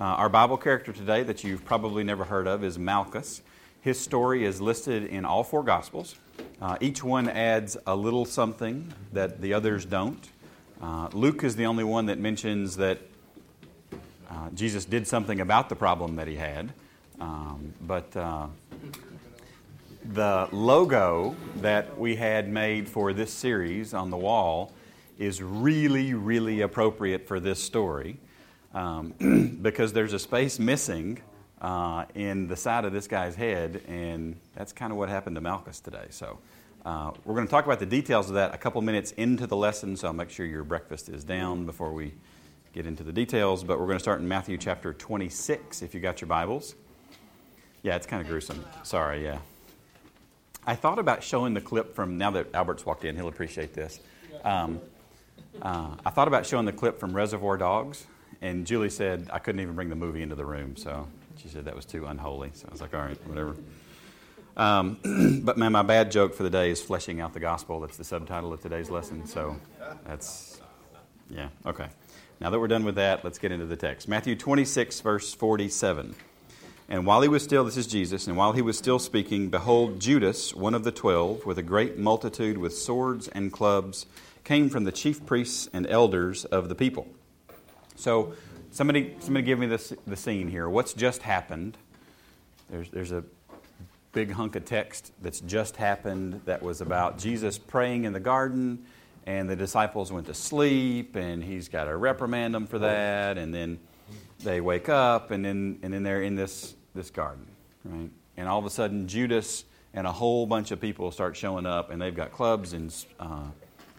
Uh, our Bible character today that you've probably never heard of is Malchus. His story is listed in all four Gospels. Uh, each one adds a little something that the others don't. Uh, Luke is the only one that mentions that uh, Jesus did something about the problem that he had. Um, but uh, the logo that we had made for this series on the wall is really, really appropriate for this story um, because there's a space missing uh, in the side of this guy's head, and that's kind of what happened to Malchus today. So uh, we're going to talk about the details of that a couple minutes into the lesson, so I'll make sure your breakfast is down before we get into the details. But we're going to start in Matthew chapter 26 if you got your Bibles. Yeah, it's kind of gruesome. Sorry, yeah. I thought about showing the clip from, now that Albert's walked in, he'll appreciate this. Um, uh, I thought about showing the clip from Reservoir Dogs, and Julie said I couldn't even bring the movie into the room, so she said that was too unholy. So I was like, all right, whatever. Um, but man, my bad joke for the day is fleshing out the gospel. That's the subtitle of today's lesson. So that's, yeah, okay. Now that we're done with that, let's get into the text. Matthew 26, verse 47. And while he was still, this is Jesus, and while he was still speaking, behold, Judas, one of the twelve, with a great multitude with swords and clubs, came from the chief priests and elders of the people. So, somebody, somebody give me this, the scene here. What's just happened? There's, there's a big hunk of text that's just happened that was about Jesus praying in the garden, and the disciples went to sleep, and he's got to reprimand them for that, and then they wake up, and then, and then they're in this this garden, right? And all of a sudden, Judas and a whole bunch of people start showing up, and they've got clubs and uh,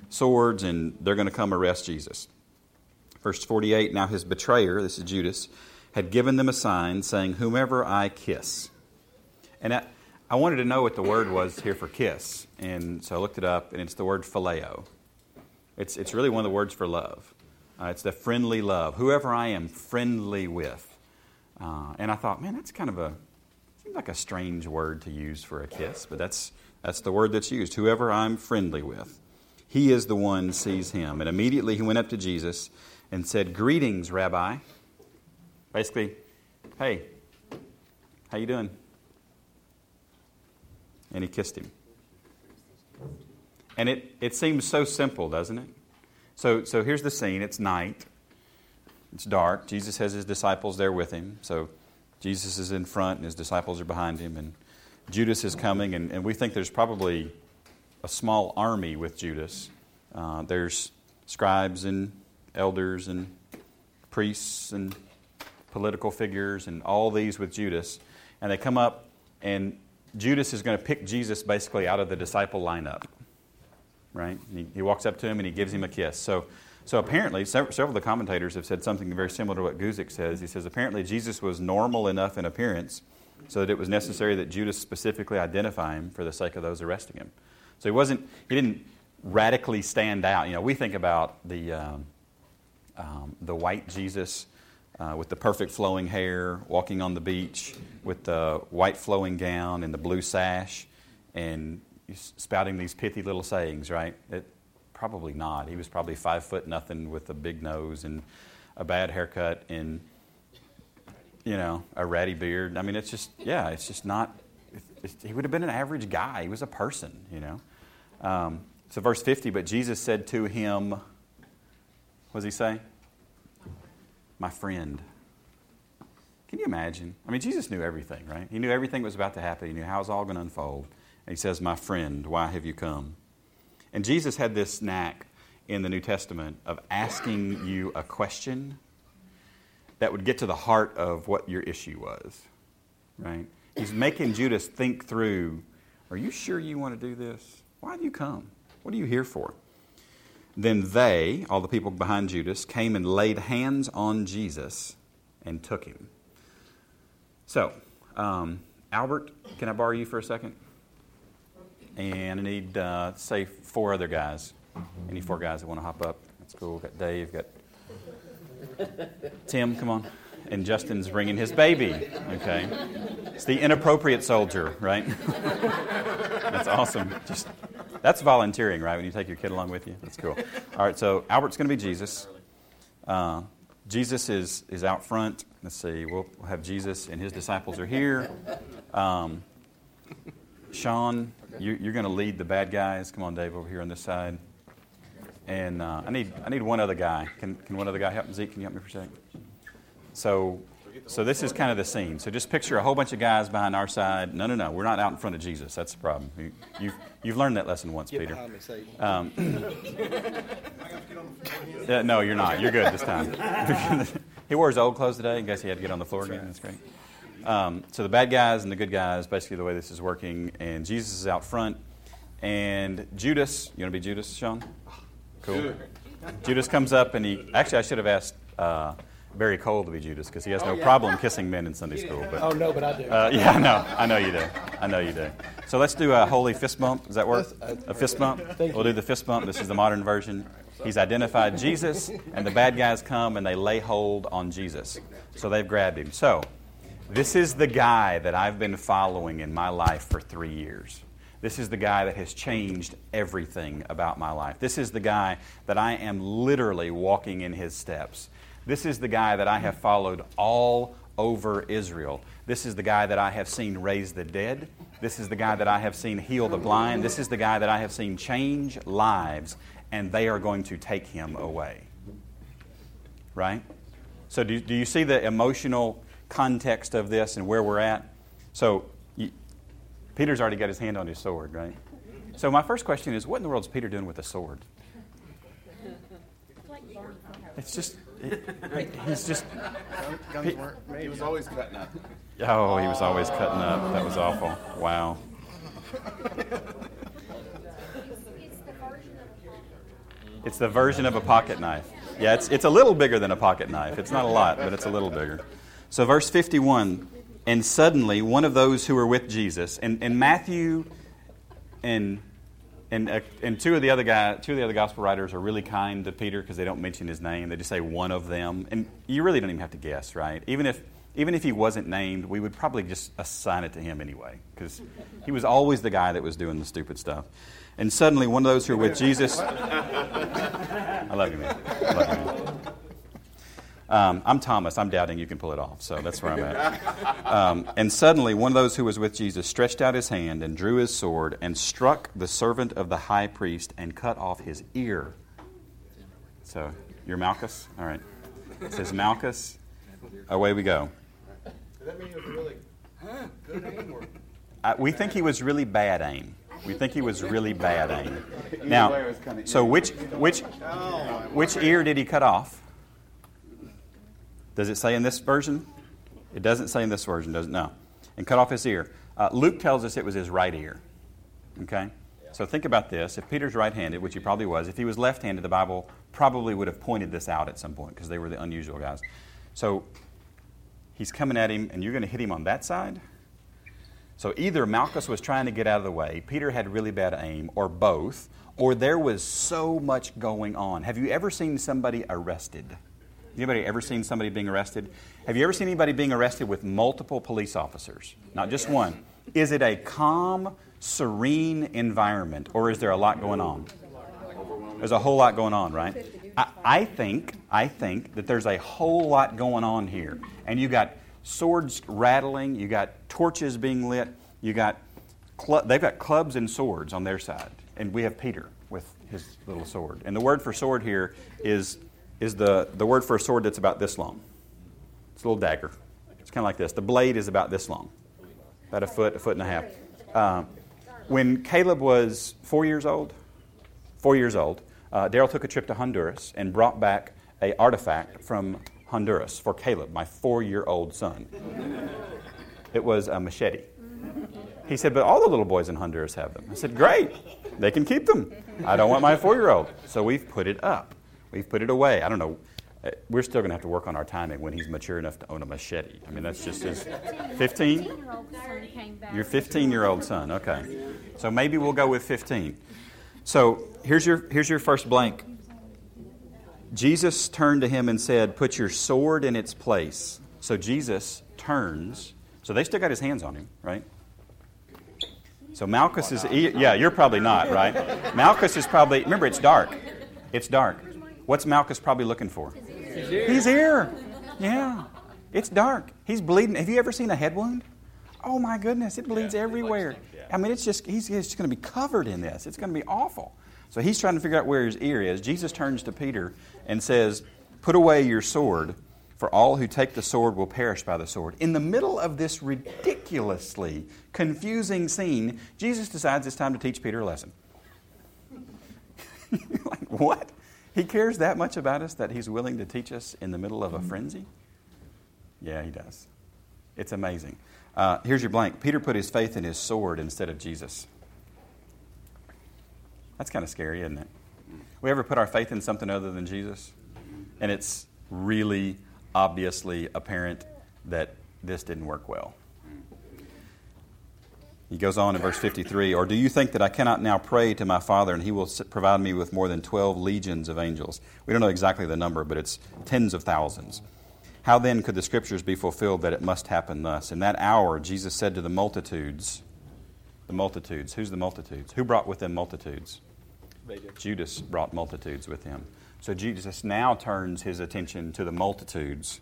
swords, and they're going to come arrest Jesus. Verse 48 Now his betrayer, this is Judas, had given them a sign saying, Whomever I kiss. And I, I wanted to know what the word was here for kiss, and so I looked it up, and it's the word phileo. It's, it's really one of the words for love. Uh, it's the friendly love. Whoever I am friendly with. Uh, and I thought, man, that's kind of a seems like a strange word to use for a kiss, but that's that's the word that's used. Whoever I'm friendly with, he is the one sees him. And immediately he went up to Jesus and said, "Greetings, Rabbi." Basically, hey, how you doing? And he kissed him. And it, it seems so simple, doesn't it? So, so here's the scene. It's night. It's dark. Jesus has his disciples there with him. So Jesus is in front and his disciples are behind him. And Judas is coming. And, and we think there's probably a small army with Judas. Uh, there's scribes and elders and priests and political figures and all these with Judas. And they come up, and Judas is going to pick Jesus basically out of the disciple lineup. Right? He, he walks up to him and he gives him a kiss. So so apparently, several of the commentators have said something very similar to what Guzik says. He says apparently Jesus was normal enough in appearance so that it was necessary that Judas specifically identify him for the sake of those arresting him. So he wasn't, he didn't radically stand out. You know, we think about the, um, um, the white Jesus uh, with the perfect flowing hair, walking on the beach with the white flowing gown and the blue sash, and spouting these pithy little sayings, right? It, Probably not. He was probably five foot nothing with a big nose and a bad haircut and, you know, a ratty beard. I mean, it's just, yeah, it's just not, it's, he would have been an average guy. He was a person, you know. Um, so, verse 50, but Jesus said to him, what does he say? My friend. Can you imagine? I mean, Jesus knew everything, right? He knew everything was about to happen. He knew how it was all going to unfold. And he says, My friend, why have you come? And Jesus had this knack in the New Testament of asking you a question that would get to the heart of what your issue was, right? He's making Judas think through Are you sure you want to do this? Why have you come? What are you here for? Then they, all the people behind Judas, came and laid hands on Jesus and took him. So, um, Albert, can I borrow you for a second? and I need, uh, say, four other guys. Any four guys that want to hop up? That's cool. Got Dave, got Tim, come on. And Justin's bringing his baby. Okay. It's the inappropriate soldier, right? that's awesome. Just that's volunteering, right? When you take your kid along with you. That's cool. All right, so Albert's going to be Jesus. Uh, Jesus is, is out front. let's see, we'll have Jesus and his disciples are here. Um, Sean, you, are going to lead the bad guys. Come on, Dave, over here on this side. And uh, I need I need one other guy. Can, can one other guy help? Zeke, can you help me for a second? So, so this is kind of the scene. So just picture a whole bunch of guys behind our side. No, no, no. We're not out in front of Jesus. That's the problem. You, you've, you've learned that lesson once, Get Peter. Me, um, yeah, no, you're not. You're good this time. he wore his old clothes today. I guess he had to get on the floor again. That's great. Um, so the bad guys and the good guys, basically the way this is working, and Jesus is out front, and Judas. You want to be Judas, Sean? Cool. Judas comes up and he. Actually, I should have asked uh, Barry Cole to be Judas because he has no problem kissing men in Sunday school. But, oh no, but I do. Uh, yeah, I know. I know you do. I know you do. So let's do a holy fist bump. Does that work? A fist bump. We'll do the fist bump. This is the modern version. He's identified Jesus, and the bad guys come and they lay hold on Jesus. So they've grabbed him. So this is the guy that I've been following in my life for three years. This is the guy that has changed everything about my life. This is the guy that I am literally walking in his steps. This is the guy that I have followed all over Israel. This is the guy that I have seen raise the dead. This is the guy that I have seen heal the blind. This is the guy that I have seen change lives, and they are going to take him away. Right? So, do, do you see the emotional context of this and where we're at? So, Peter's already got his hand on his sword, right? So my first question is, what in the world is Peter doing with a sword? It's just, he's just. Guns weren't He was always cutting up. Oh, he was always cutting up. That was awful. Wow. It's the version of a pocket knife. Yeah, it's, it's a little bigger than a pocket knife. It's not a lot, but it's a little bigger. So, verse 51 and suddenly, one of those who were with Jesus, and, and Matthew and, and, uh, and two of the other guy, two of the other gospel writers are really kind to Peter because they don't mention his name. They just say one of them. And you really don't even have to guess, right? Even if, even if he wasn't named, we would probably just assign it to him anyway because he was always the guy that was doing the stupid stuff. And suddenly, one of those who were with Jesus. I love you, man. I love you, man. Um, I'm Thomas. I'm doubting you can pull it off, so that's where I'm at. Um, and suddenly, one of those who was with Jesus stretched out his hand and drew his sword and struck the servant of the high priest and cut off his ear. So, you're Malchus? All right. It says Malchus. Away we go. Does that mean he was really good aim? Or? We think he was really bad aim. We think he was really bad aim. Now, so which which which ear did he cut off? Does it say in this version? It doesn't say in this version, does it? No. And cut off his ear. Uh, Luke tells us it was his right ear. Okay? So think about this. If Peter's right handed, which he probably was, if he was left handed, the Bible probably would have pointed this out at some point because they were the unusual guys. So he's coming at him, and you're going to hit him on that side? So either Malchus was trying to get out of the way, Peter had really bad aim, or both, or there was so much going on. Have you ever seen somebody arrested? Anybody ever seen somebody being arrested? Have you ever seen anybody being arrested with multiple police officers? Not just one. Is it a calm, serene environment, or is there a lot going on? There's a whole lot going on, right? I, I think, I think that there's a whole lot going on here. And you got swords rattling, you got torches being lit, you got cl- they've got clubs and swords on their side, and we have Peter with his little sword. And the word for sword here is is the, the word for a sword that's about this long. It's a little dagger. It's kind of like this. The blade is about this long, about a foot, a foot and a half. Uh, when Caleb was four years old, four years old, uh, Daryl took a trip to Honduras and brought back a artifact from Honduras for Caleb, my four-year-old son. It was a machete. He said, but all the little boys in Honduras have them. I said, great, they can keep them. I don't want my four-year-old. So we've put it up. We've put it away. I don't know. Uh, we're still going to have to work on our timing when he's mature enough to own a machete. I mean, that's just his 15? Your 15 year old son, okay. So maybe we'll go with 15. So here's your, here's your first blank. Jesus turned to him and said, Put your sword in its place. So Jesus turns. So they still got his hands on him, right? So Malchus is, yeah, you're probably not, right? Malchus is probably, remember, it's dark. It's dark. What's Malchus probably looking for? His ear. His ear. Yeah. It's dark. He's bleeding. Have you ever seen a head wound? Oh my goodness, it bleeds Yeah, everywhere. yeah. I mean, it's just he's, he's just going to be covered in this. It's going to be awful. So he's trying to figure out where his ear is. Jesus turns to Peter and says, "Put away your sword, for all who take the sword will perish by the sword." In the middle of this ridiculously confusing scene, Jesus decides it's time to teach Peter a lesson. like what? He cares that much about us that he's willing to teach us in the middle of a frenzy? Yeah, he does. It's amazing. Uh, here's your blank. Peter put his faith in his sword instead of Jesus. That's kind of scary, isn't it? We ever put our faith in something other than Jesus? And it's really obviously apparent that this didn't work well. He goes on in verse 53 Or do you think that I cannot now pray to my Father and he will provide me with more than 12 legions of angels? We don't know exactly the number, but it's tens of thousands. How then could the scriptures be fulfilled that it must happen thus? In that hour, Jesus said to the multitudes, the multitudes, who's the multitudes? Who brought with them multitudes? Judas brought multitudes with him. So Jesus now turns his attention to the multitudes.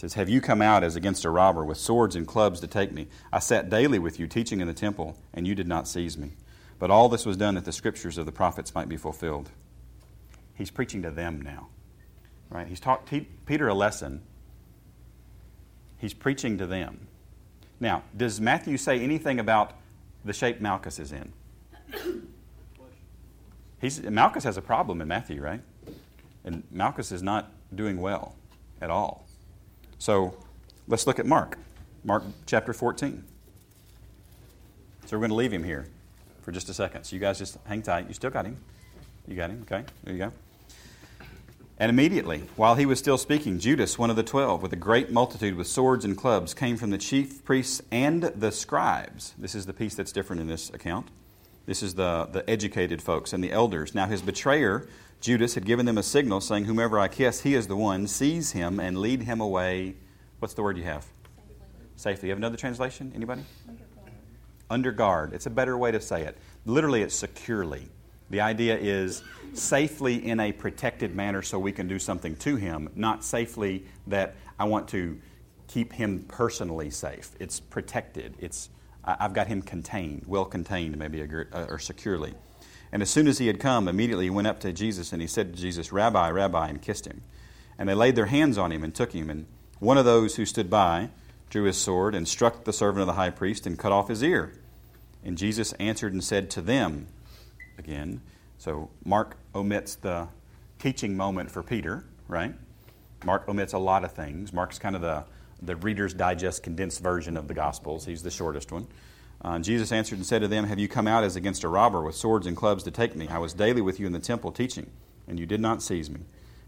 Says, Have you come out as against a robber with swords and clubs to take me? I sat daily with you teaching in the temple, and you did not seize me. But all this was done that the scriptures of the prophets might be fulfilled. He's preaching to them now. Right? He's taught te- Peter a lesson. He's preaching to them. Now, does Matthew say anything about the shape Malchus is in? He's, Malchus has a problem in Matthew, right? And Malchus is not doing well at all. So let's look at Mark. Mark chapter 14. So we're going to leave him here for just a second. So you guys just hang tight. You still got him. You got him, okay? There you go. And immediately, while he was still speaking, Judas, one of the twelve, with a great multitude with swords and clubs, came from the chief priests and the scribes. This is the piece that's different in this account. This is the, the educated folks and the elders. Now, his betrayer, Judas, had given them a signal saying, Whomever I kiss, he is the one. Seize him and lead him away. What's the word you have? Safely. You have another translation? Anybody? Under guard. It's a better way to say it. Literally, it's securely. The idea is safely in a protected manner so we can do something to him, not safely that I want to keep him personally safe. It's protected. It's I've got him contained, well contained, maybe, uh, or securely. And as soon as he had come, immediately he went up to Jesus and he said to Jesus, Rabbi, Rabbi, and kissed him. And they laid their hands on him and took him. And one of those who stood by drew his sword and struck the servant of the high priest and cut off his ear. And Jesus answered and said to them, again, so Mark omits the teaching moment for Peter, right? Mark omits a lot of things. Mark's kind of the, the Reader's Digest condensed version of the Gospels. He's the shortest one. Uh, Jesus answered and said to them, Have you come out as against a robber with swords and clubs to take me? I was daily with you in the temple teaching, and you did not seize me.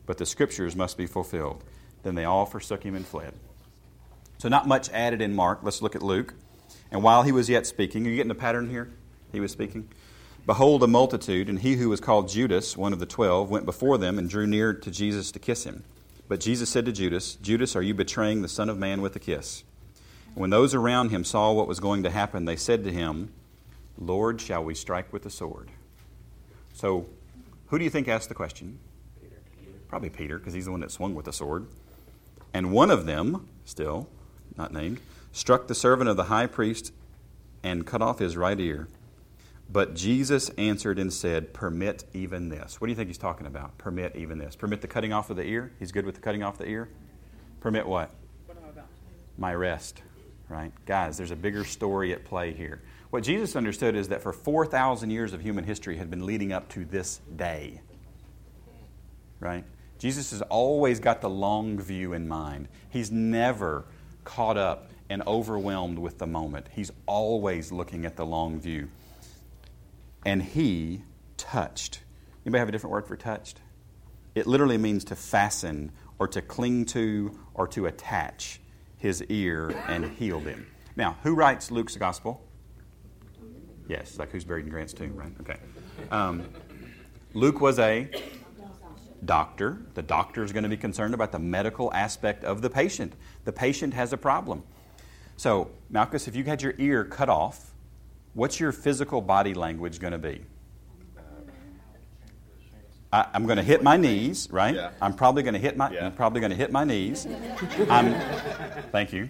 But the scriptures must be fulfilled. Then they all forsook him and fled. So, not much added in Mark. Let's look at Luke. And while he was yet speaking, are you getting the pattern here? He was speaking. Behold, a multitude, and he who was called Judas, one of the twelve, went before them and drew near to Jesus to kiss him. But Jesus said to Judas, Judas, are you betraying the Son of Man with a kiss? When those around him saw what was going to happen, they said to him, Lord, shall we strike with the sword? So, who do you think asked the question? Peter. Probably Peter, because he's the one that swung with the sword. And one of them, still not named, struck the servant of the high priest and cut off his right ear. But Jesus answered and said, Permit even this. What do you think he's talking about? Permit even this. Permit the cutting off of the ear? He's good with the cutting off the ear? Permit what? My rest, right? Guys, there's a bigger story at play here. What Jesus understood is that for 4,000 years of human history had been leading up to this day, right? Jesus has always got the long view in mind. He's never caught up and overwhelmed with the moment. He's always looking at the long view. And he touched. Anybody have a different word for touched? It literally means to fasten or to cling to or to attach his ear and healed him. Now, who writes Luke's gospel? Yes, like who's buried in Grant's tomb, right? Okay. Um, Luke was a doctor. The doctor is going to be concerned about the medical aspect of the patient. The patient has a problem. So, Malchus, if you had your ear cut off, what's your physical body language going to be? I, am going to hit my knees, right? Yeah. I'm probably going to hit my. Yeah. I'm probably going to hit my knees. I'm. Thank you.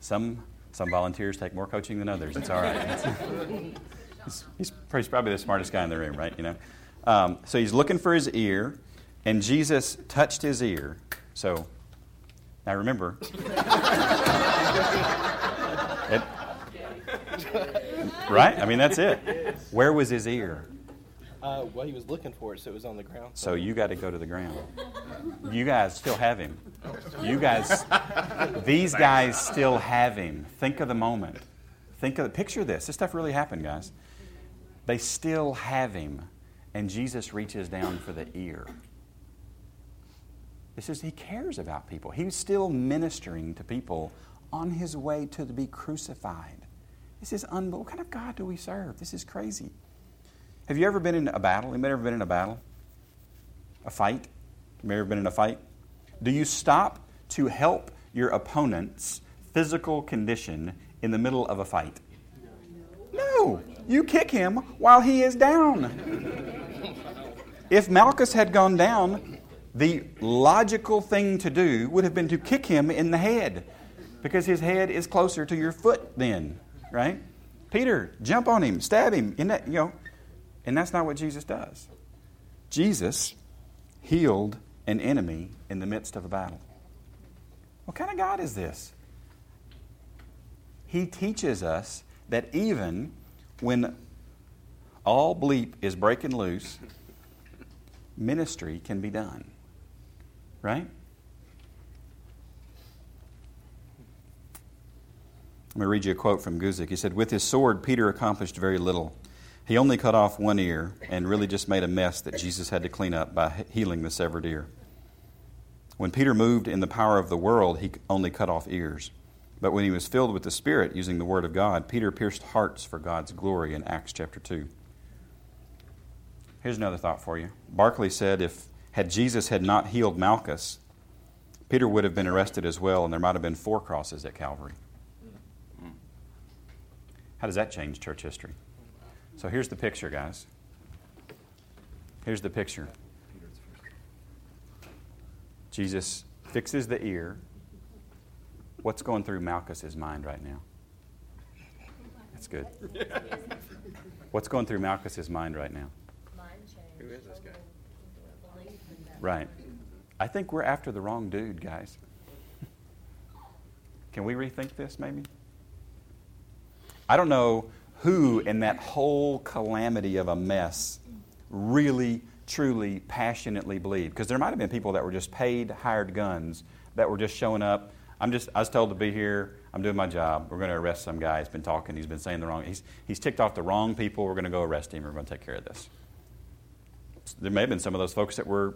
Some some volunteers take more coaching than others. It's all right. he's, probably the smartest guy in the room, right? You know. Um, so he's looking for his ear, and Jesus touched his ear. So now remember. it, right? I mean, that's it. Where was his ear? Uh, well, he was looking for it, so it was on the ground. So you got to go to the ground. You guys still have him. You guys, these guys still have him. Think of the moment. Think of the picture this. This stuff really happened, guys. They still have him, and Jesus reaches down for the ear. This is he cares about people. He's still ministering to people on his way to be crucified. This is unbelievable. What kind of God do we serve? This is crazy. Have you ever been in a battle? Anybody ever been in a battle? A fight? Have you ever been in a fight? Do you stop to help your opponent's physical condition in the middle of a fight? No. You kick him while he is down. If Malchus had gone down, the logical thing to do would have been to kick him in the head because his head is closer to your foot then, right? Peter, jump on him, stab him, in that, you know. And that's not what Jesus does. Jesus healed an enemy in the midst of a battle. What kind of God is this? He teaches us that even when all bleep is breaking loose, ministry can be done. Right? Let me read you a quote from Guzik. He said, With his sword, Peter accomplished very little. He only cut off one ear and really just made a mess that Jesus had to clean up by healing the severed ear. When Peter moved in the power of the world, he only cut off ears. But when he was filled with the Spirit, using the Word of God, Peter pierced hearts for God's glory in Acts chapter 2. Here's another thought for you. Barclay said if had Jesus had not healed Malchus, Peter would have been arrested as well, and there might have been four crosses at Calvary. How does that change church history? So here's the picture, guys. Here's the picture Jesus fixes the ear. What's going through Malchus's mind right now? That's good. What's going through Malchus's mind right now? Who is this guy? Right. I think we're after the wrong dude, guys. Can we rethink this maybe? I don't know who in that whole calamity of a mess really, truly, passionately believed. Because there might have been people that were just paid, hired guns that were just showing up. I'm just, I was told to be here. I'm doing my job. We're going to arrest some guy. He's been talking. He's been saying the wrong. He's, he's ticked off the wrong people. We're going to go arrest him. We're going to take care of this. There may have been some of those folks that were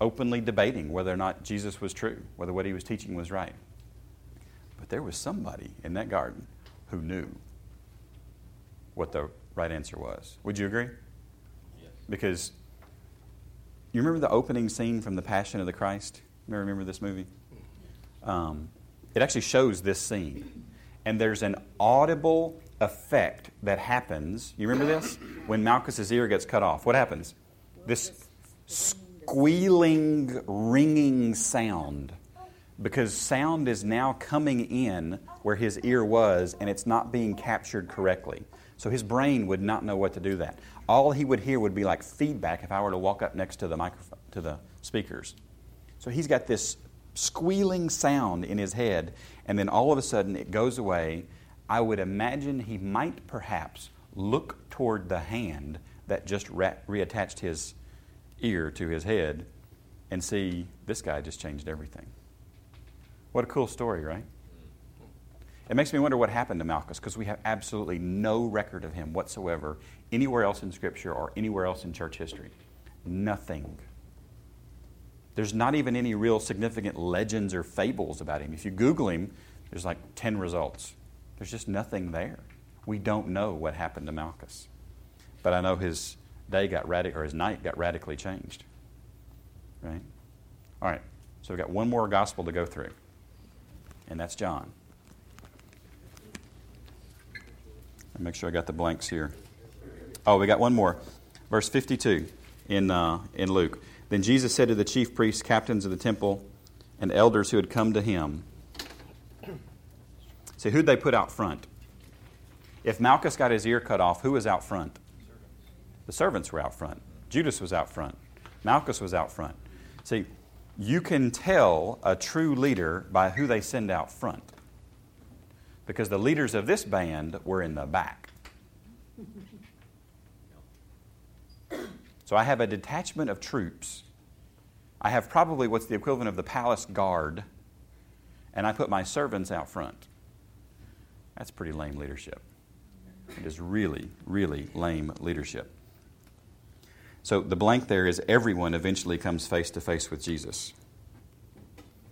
openly debating whether or not Jesus was true, whether what he was teaching was right. But there was somebody in that garden who knew what the right answer was. Would you agree? Yes. Because you remember the opening scene from The Passion of the Christ? You remember this movie? Um, it actually shows this scene. And there's an audible effect that happens. You remember this? When Malchus's ear gets cut off. What happens? This squealing, ringing sound. Because sound is now coming in where his ear was and it's not being captured correctly. So his brain would not know what to do that. All he would hear would be like feedback if I were to walk up next to the microphone, to the speakers. So he's got this squealing sound in his head, and then all of a sudden it goes away. I would imagine he might perhaps look toward the hand that just re- reattached his ear to his head and see this guy just changed everything. What a cool story, right? It makes me wonder what happened to Malchus because we have absolutely no record of him whatsoever anywhere else in Scripture or anywhere else in church history. Nothing. There's not even any real significant legends or fables about him. If you Google him, there's like 10 results. There's just nothing there. We don't know what happened to Malchus. But I know his day got radical, or his night got radically changed. Right? All right. So we've got one more gospel to go through, and that's John. Make sure I got the blanks here. Oh, we got one more. Verse 52 in, uh, in Luke. Then Jesus said to the chief priests, captains of the temple, and elders who had come to him, See, who'd they put out front? If Malchus got his ear cut off, who was out front? The servants were out front. Judas was out front. Malchus was out front. See, you can tell a true leader by who they send out front. Because the leaders of this band were in the back. So I have a detachment of troops. I have probably what's the equivalent of the palace guard, and I put my servants out front. That's pretty lame leadership. It is really, really lame leadership. So the blank there is everyone eventually comes face to face with Jesus.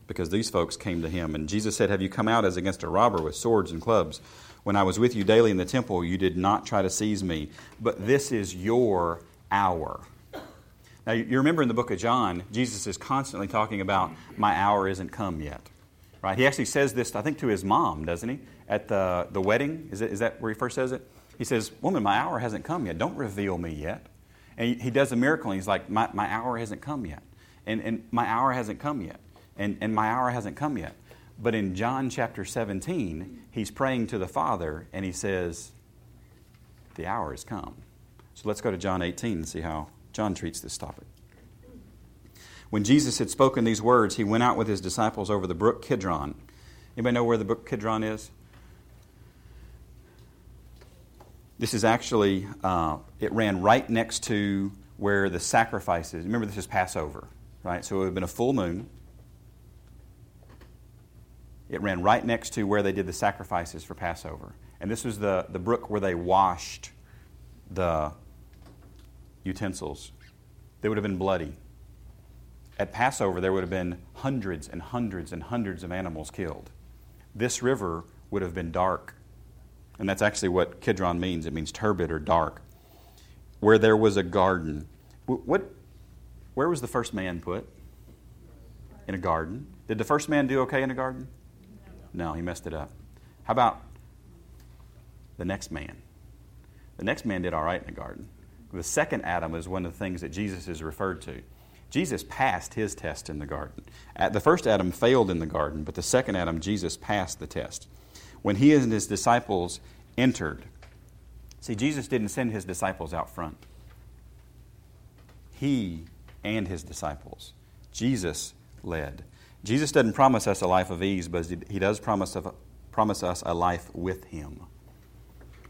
Because these folks came to him. And Jesus said, Have you come out as against a robber with swords and clubs? When I was with you daily in the temple, you did not try to seize me. But this is your hour. Now, you remember in the book of John, Jesus is constantly talking about, My hour isn't come yet. Right? He actually says this, I think, to his mom, doesn't he? At the, the wedding. Is, it, is that where he first says it? He says, Woman, my hour hasn't come yet. Don't reveal me yet. And he, does a miracle, and he's like, My, my hour hasn't come yet. And, and my hour hasn't come yet. And, and my hour hasn't come yet. But in John chapter 17, he's praying to the Father, and he says, The hour has come. So let's go to John 18 and see how John treats this topic. When Jesus had spoken these words, he went out with his disciples over the brook Kidron. Anybody know where the brook Kidron is? This is actually, uh, it ran right next to where the sacrifices, remember this is Passover, right? So it would have been a full moon. It ran right next to where they did the sacrifices for Passover. And this was the, the brook where they washed the utensils. They would have been bloody at Passover, there would have been hundreds and hundreds and hundreds of animals killed. This river would have been dark. And that's actually what Kidron means. It means turbid or dark. Where there was a garden. What, where was the first man put? In a garden. Did the first man do okay in a garden? No, he messed it up. How about the next man? The next man did all right in the garden. The second Adam is one of the things that Jesus is referred to. Jesus passed his test in the garden. Uh, the first Adam failed in the garden, but the second Adam, Jesus passed the test. When he and his disciples entered, see, Jesus didn't send his disciples out front. He and his disciples. Jesus led. Jesus doesn't promise us a life of ease, but he does promise, of, promise us a life with him.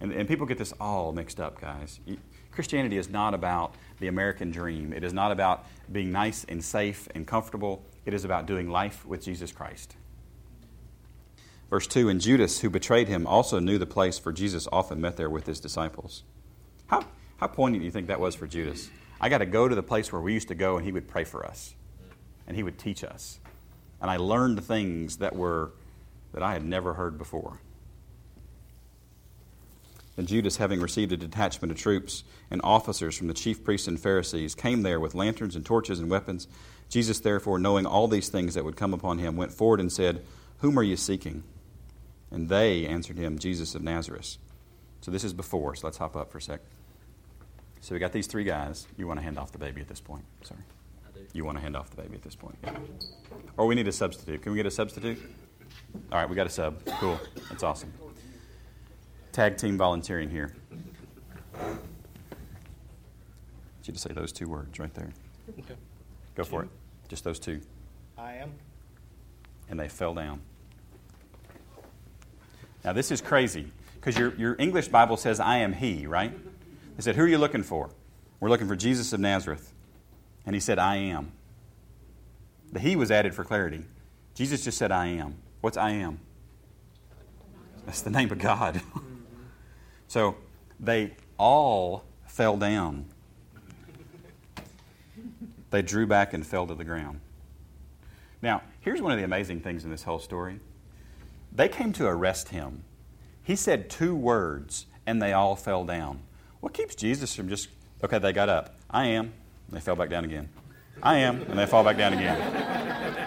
And, and people get this all mixed up, guys. Christianity is not about the American dream. It is not about being nice and safe and comfortable. It is about doing life with Jesus Christ. Verse 2 And Judas, who betrayed him, also knew the place, for Jesus often met there with his disciples. How, how poignant do you think that was for Judas? I got to go to the place where we used to go, and he would pray for us, and he would teach us. And I learned things that were that I had never heard before. And Judas, having received a detachment of troops and officers from the chief priests and Pharisees, came there with lanterns and torches and weapons. Jesus, therefore, knowing all these things that would come upon him, went forward and said, Whom are you seeking? And they answered him, Jesus of Nazareth. So this is before, so let's hop up for a sec. So we got these three guys. You want to hand off the baby at this point? Sorry. You want to hand off the baby at this point? Yeah. Or we need a substitute. Can we get a substitute? All right, we got a sub. Cool. That's awesome tag team volunteering here. I want you to say those two words right there. Okay. Go for it. Just those two. I am. And they fell down. Now, this is crazy because your, your English Bible says, I am He, right? They said, Who are you looking for? We're looking for Jesus of Nazareth. And he said, I am. The He was added for clarity. Jesus just said, I am. What's I am? That's the name of God. So they all fell down. They drew back and fell to the ground. Now, here's one of the amazing things in this whole story. They came to arrest him. He said two words, and they all fell down. What keeps Jesus from just, okay, they got up. I am. And they fell back down again. I am. And they fall back down again.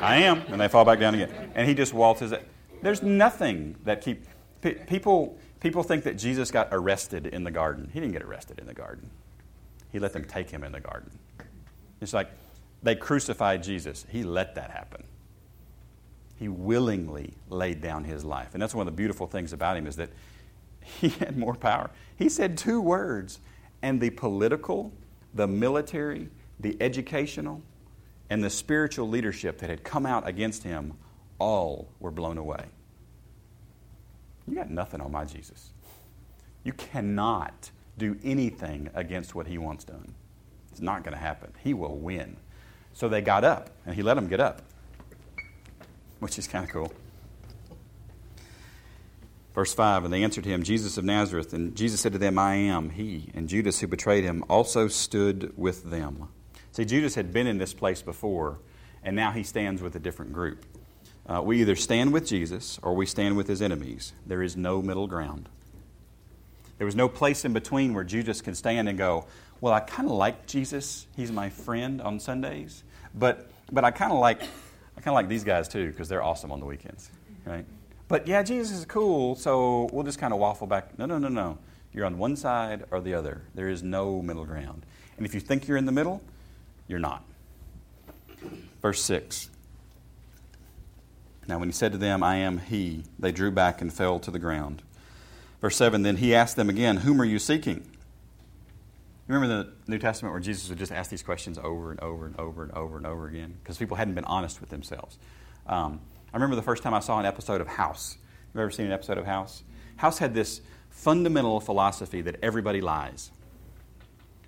I am. And they fall back down again. And he just waltzes it. There's nothing that keep people People think that Jesus got arrested in the garden. He didn't get arrested in the garden. He let them take him in the garden. It's like they crucified Jesus. He let that happen. He willingly laid down his life. And that's one of the beautiful things about him is that he had more power. He said two words, and the political, the military, the educational, and the spiritual leadership that had come out against him all were blown away. You got nothing on my Jesus. You cannot do anything against what he wants done. It's not going to happen. He will win. So they got up, and he let them get up, which is kind of cool. Verse 5 And they answered him, Jesus of Nazareth. And Jesus said to them, I am he. And Judas, who betrayed him, also stood with them. See, Judas had been in this place before, and now he stands with a different group. Uh, we either stand with Jesus or we stand with his enemies. There is no middle ground. There was no place in between where Judas can stand and go, Well, I kind of like Jesus. He's my friend on Sundays. But, but I kind of like, I kind of like these guys too because they're awesome on the weekends. Right? But yeah, Jesus is cool, so we'll just kind of waffle back. No, no, no, no. You're on one side or the other. There is no middle ground. And if you think you're in the middle, you're not. Verse 6. Now, when he said to them, I am he, they drew back and fell to the ground. Verse 7 Then he asked them again, Whom are you seeking? Remember the New Testament where Jesus would just ask these questions over and over and over and over and over again? Because people hadn't been honest with themselves. Um, I remember the first time I saw an episode of House. You've ever seen an episode of House? House had this fundamental philosophy that everybody lies.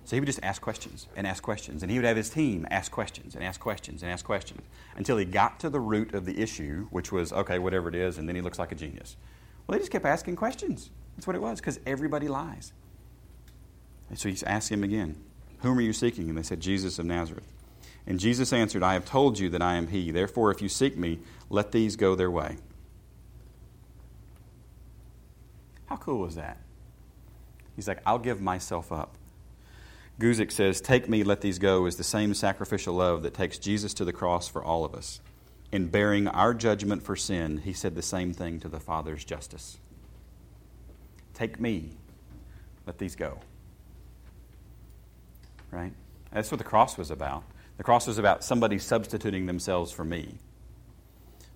So he would just ask questions and ask questions. And he would have his team ask questions and ask questions and ask questions until he got to the root of the issue, which was, okay, whatever it is, and then he looks like a genius. Well, they just kept asking questions. That's what it was, because everybody lies. And so he asked him again, Whom are you seeking? And they said, Jesus of Nazareth. And Jesus answered, I have told you that I am he. Therefore, if you seek me, let these go their way. How cool was that? He's like, I'll give myself up. Guzik says, Take me, let these go is the same sacrificial love that takes Jesus to the cross for all of us. In bearing our judgment for sin, he said the same thing to the Father's justice. Take me, let these go. Right? That's what the cross was about. The cross was about somebody substituting themselves for me.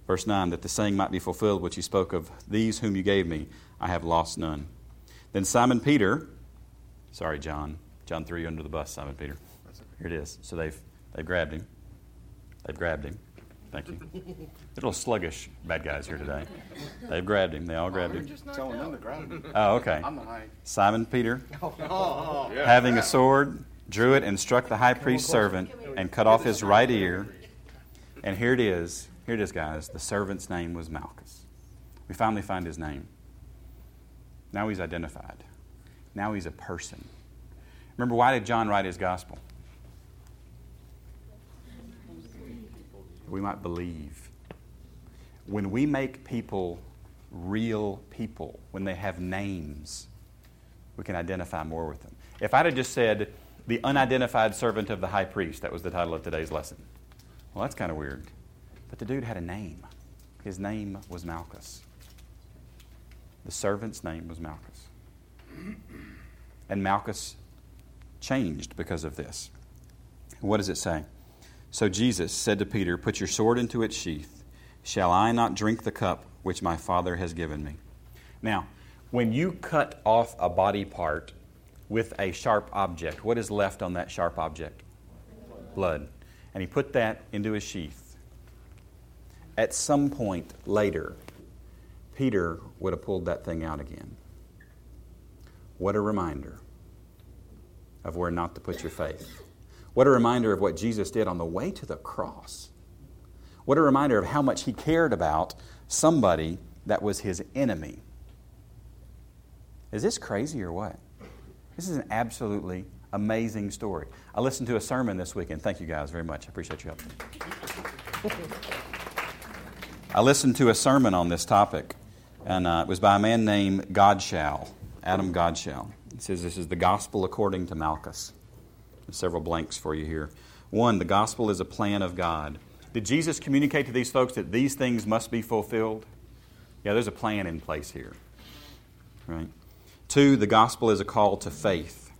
Verse 9, that the saying might be fulfilled which he spoke of, These whom you gave me, I have lost none. Then Simon Peter, sorry, John, John threw you under the bus, Simon Peter. Here it is. So they've, they've grabbed him. They've grabbed him. Thank you. A little sluggish bad guys here today. They've grabbed him. They all grabbed him. Telling them to grab me. Oh, okay. I'm the high. Simon Peter, Oh, yeah. having a sword, drew it and struck the high priest's servant and cut off his right ear. And here it is. Here it is, guys. The servant's name was Malchus. We finally find his name. Now he's identified. Now he's a person. Remember, why did John write his gospel? We might believe. When we make people real people, when they have names, we can identify more with them. If I'd have just said, the unidentified servant of the high priest, that was the title of today's lesson. Well, that's kind of weird. But the dude had a name. His name was Malchus. The servant's name was Malchus. And Malchus changed because of this. What does it say? So Jesus said to Peter, Put your sword into its sheath. Shall I not drink the cup which my Father has given me? Now, when you cut off a body part with a sharp object, what is left on that sharp object? Blood. And he put that into his sheath. At some point later, Peter would have pulled that thing out again. What a reminder of where not to put your faith. What a reminder of what Jesus did on the way to the cross. What a reminder of how much he cared about somebody that was his enemy. Is this crazy or what? This is an absolutely amazing story. I listened to a sermon this weekend. Thank you guys very much. I appreciate your help. I listened to a sermon on this topic, and uh, it was by a man named Godshall, Adam Godshall. He says this is the gospel according to Malchus. There's several blanks for you here. One, the gospel is a plan of God. Did Jesus communicate to these folks that these things must be fulfilled? Yeah, there's a plan in place here. Right? Two, the gospel is a call to faith.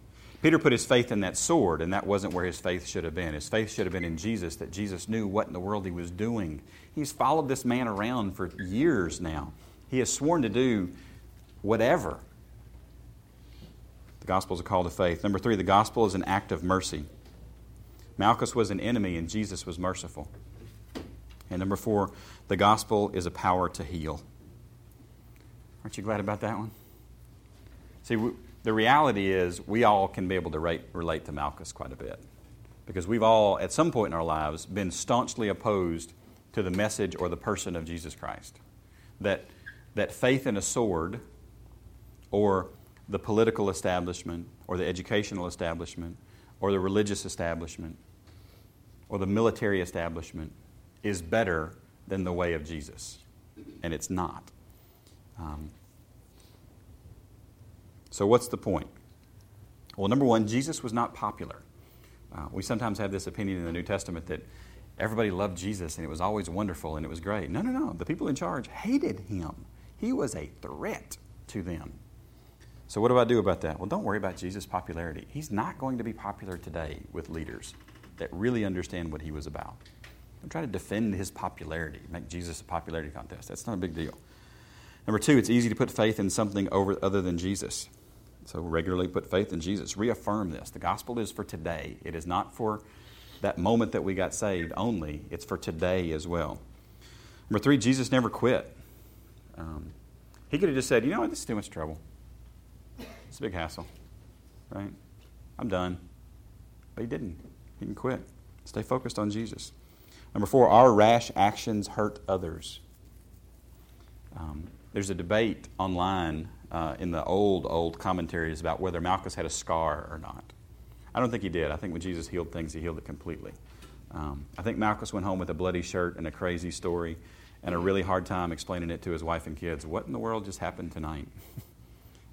Peter put his faith in that sword, and that wasn't where his faith should have been. His faith should have been in Jesus, that Jesus knew what in the world he was doing. He's followed this man around for years now. He has sworn to do whatever. The gospel is a call to faith. Number three, the gospel is an act of mercy. Malchus was an enemy, and Jesus was merciful. And number four, the gospel is a power to heal. Aren't you glad about that one? See, we, the reality is we all can be able to rate, relate to Malchus quite a bit because we've all, at some point in our lives, been staunchly opposed to the message or the person of Jesus Christ. That, that faith in a sword or the political establishment or the educational establishment or the religious establishment or the military establishment is better than the way of Jesus. And it's not. Um, so, what's the point? Well, number one, Jesus was not popular. Uh, we sometimes have this opinion in the New Testament that everybody loved Jesus and it was always wonderful and it was great. No, no, no. The people in charge hated him, he was a threat to them. So, what do I do about that? Well, don't worry about Jesus' popularity. He's not going to be popular today with leaders that really understand what he was about. Don't try to defend his popularity, make Jesus a popularity contest. That's not a big deal. Number two, it's easy to put faith in something over, other than Jesus. So regularly put faith in Jesus. Reaffirm this. The gospel is for today. It is not for that moment that we got saved only, it's for today as well. Number three, Jesus never quit. Um, he could have just said, you know what, this is too much trouble. It's a big hassle, right? I'm done. But he didn't. He didn't quit. Stay focused on Jesus. Number four, our rash actions hurt others. Um, there's a debate online uh, in the old, old commentaries about whether Malchus had a scar or not. I don't think he did. I think when Jesus healed things, he healed it completely. Um, I think Malchus went home with a bloody shirt and a crazy story and a really hard time explaining it to his wife and kids. What in the world just happened tonight?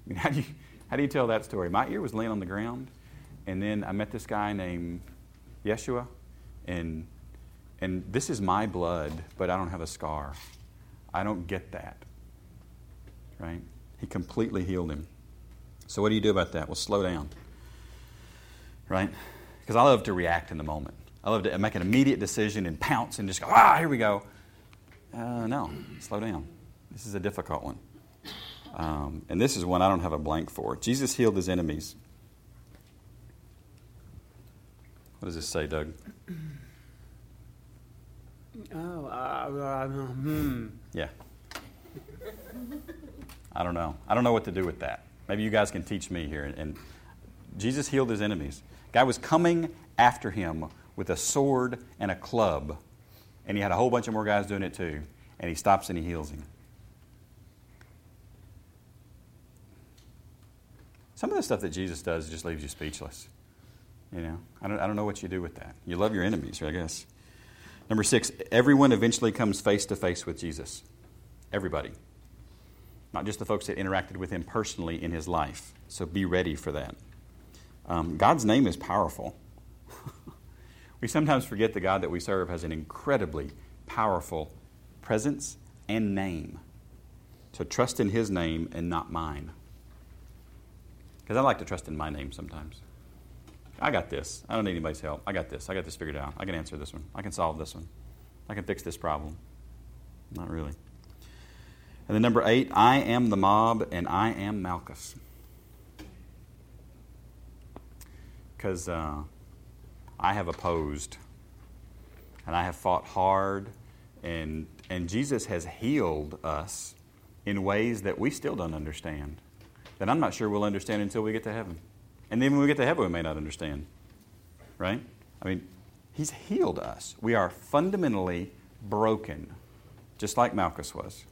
I mean, how do, you, how do you tell that story? My ear was laying on the ground, and then I met this guy named Yeshua, and, and this is my blood, but I don't have a scar. I don't get that. Right? He completely healed him. So, what do you do about that? Well, slow down. Right? Because I love to react in the moment. I love to make an immediate decision and pounce and just go, ah, here we go. Uh, no, slow down. This is a difficult one. Um, and this is one I don't have a blank for. Jesus healed his enemies. What does this say, Doug? Oh, uh, uh, hmm. Yeah. I don't know. I don't know what to do with that. Maybe you guys can teach me here. And Jesus healed his enemies. Guy was coming after him with a sword and a club, and he had a whole bunch of more guys doing it too. And he stops and he heals him. Some of the stuff that Jesus does just leaves you speechless. You know, I don't, I don't know what you do with that. You love your enemies, I guess. Number six, everyone eventually comes face to face with Jesus. Everybody. Not just the folks that interacted with him personally in his life. So be ready for that. Um, God's name is powerful. we sometimes forget the God that we serve has an incredibly powerful presence and name. So trust in his name and not mine. Because I like to trust in my name sometimes. I got this. I don't need anybody's help. I got this. I got this figured out. I can answer this one. I can solve this one. I can fix this problem. Not really. And then number eight, I am the mob and I am Malchus. Because uh, I have opposed and I have fought hard, and, and Jesus has healed us in ways that we still don't understand, that I'm not sure we'll understand until we get to heaven. And then when we get to heaven, we may not understand. Right? I mean, He's healed us. We are fundamentally broken, just like Malchus was.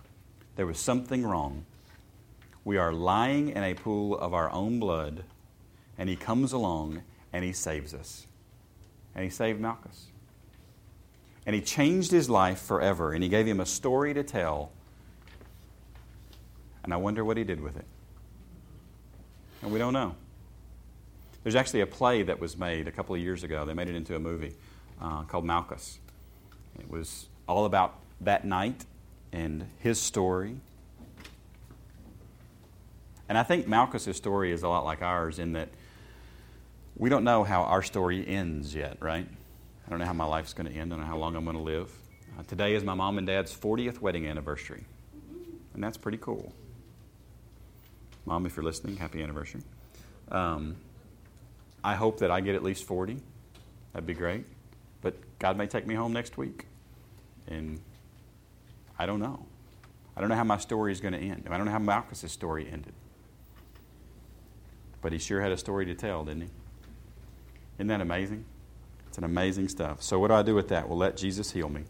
There was something wrong. We are lying in a pool of our own blood, and He comes along and He saves us. And He saved Malchus. And He changed his life forever, and He gave him a story to tell. And I wonder what He did with it. And we don't know. There's actually a play that was made a couple of years ago. They made it into a movie uh, called Malchus. It was all about that night and his story. And I think Malchus' story is a lot like ours in that we don't know how our story ends yet, right? I don't know how my life's going to end. I don't know how long I'm going to live. Uh, today is my mom and dad's 40th wedding anniversary, and that's pretty cool. Mom, if you're listening, happy anniversary. Um, I hope that I get at least 40. That'd be great. But God may take me home next week. And I don't know. I don't know how my story is going to end. I don't know how Malchus' story ended. But he sure had a story to tell, didn't he? Isn't that amazing? It's an amazing stuff. So, what do I do with that? Well, let Jesus heal me.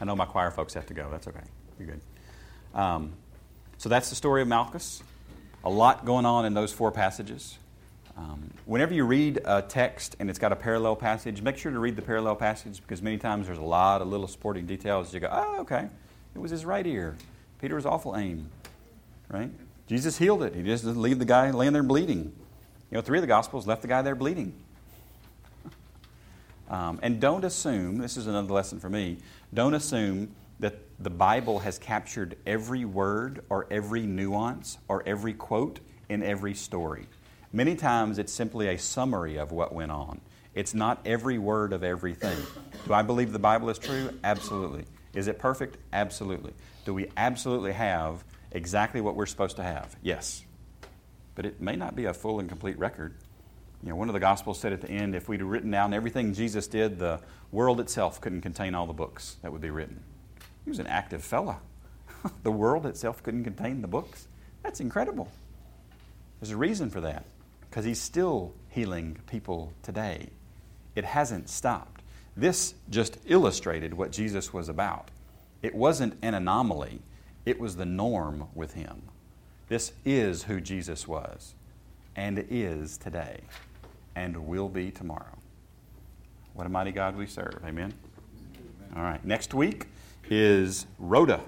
I know my choir folks have to go. That's okay. You're good. Um, so, that's the story of Malchus. A lot going on in those four passages. Um, whenever you read a text and it's got a parallel passage, make sure to read the parallel passage because many times there's a lot of little supporting details. You go, oh, okay, it was his right ear. Peter was awful aim, right? Jesus healed it. He just didn't leave the guy laying there bleeding. You know, three of the Gospels left the guy there bleeding. Um, and don't assume, this is another lesson for me, don't assume that the Bible has captured every word or every nuance or every quote in every story. Many times it's simply a summary of what went on. It's not every word of everything. Do I believe the Bible is true? Absolutely. Is it perfect? Absolutely. Do we absolutely have exactly what we're supposed to have? Yes. But it may not be a full and complete record. You know, one of the Gospels said at the end, if we'd written down everything Jesus did, the world itself couldn't contain all the books that would be written. He was an active fella. the world itself couldn't contain the books. That's incredible. There's a reason for that, because he's still healing people today. It hasn't stopped. This just illustrated what Jesus was about. It wasn't an anomaly, it was the norm with him. This is who Jesus was, and is today, and will be tomorrow. What a mighty God we serve. Amen. All right. Next week is Rhoda.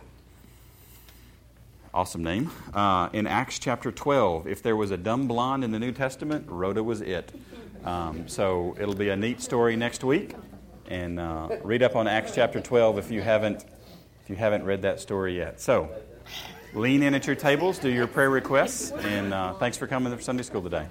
Awesome name. Uh, in Acts chapter 12, if there was a dumb blonde in the New Testament, Rhoda was it. Um, so it'll be a neat story next week. And uh, read up on Acts chapter 12 if you haven't if you haven't read that story yet. So lean in at your tables, do your prayer requests, and uh, thanks for coming to Sunday school today.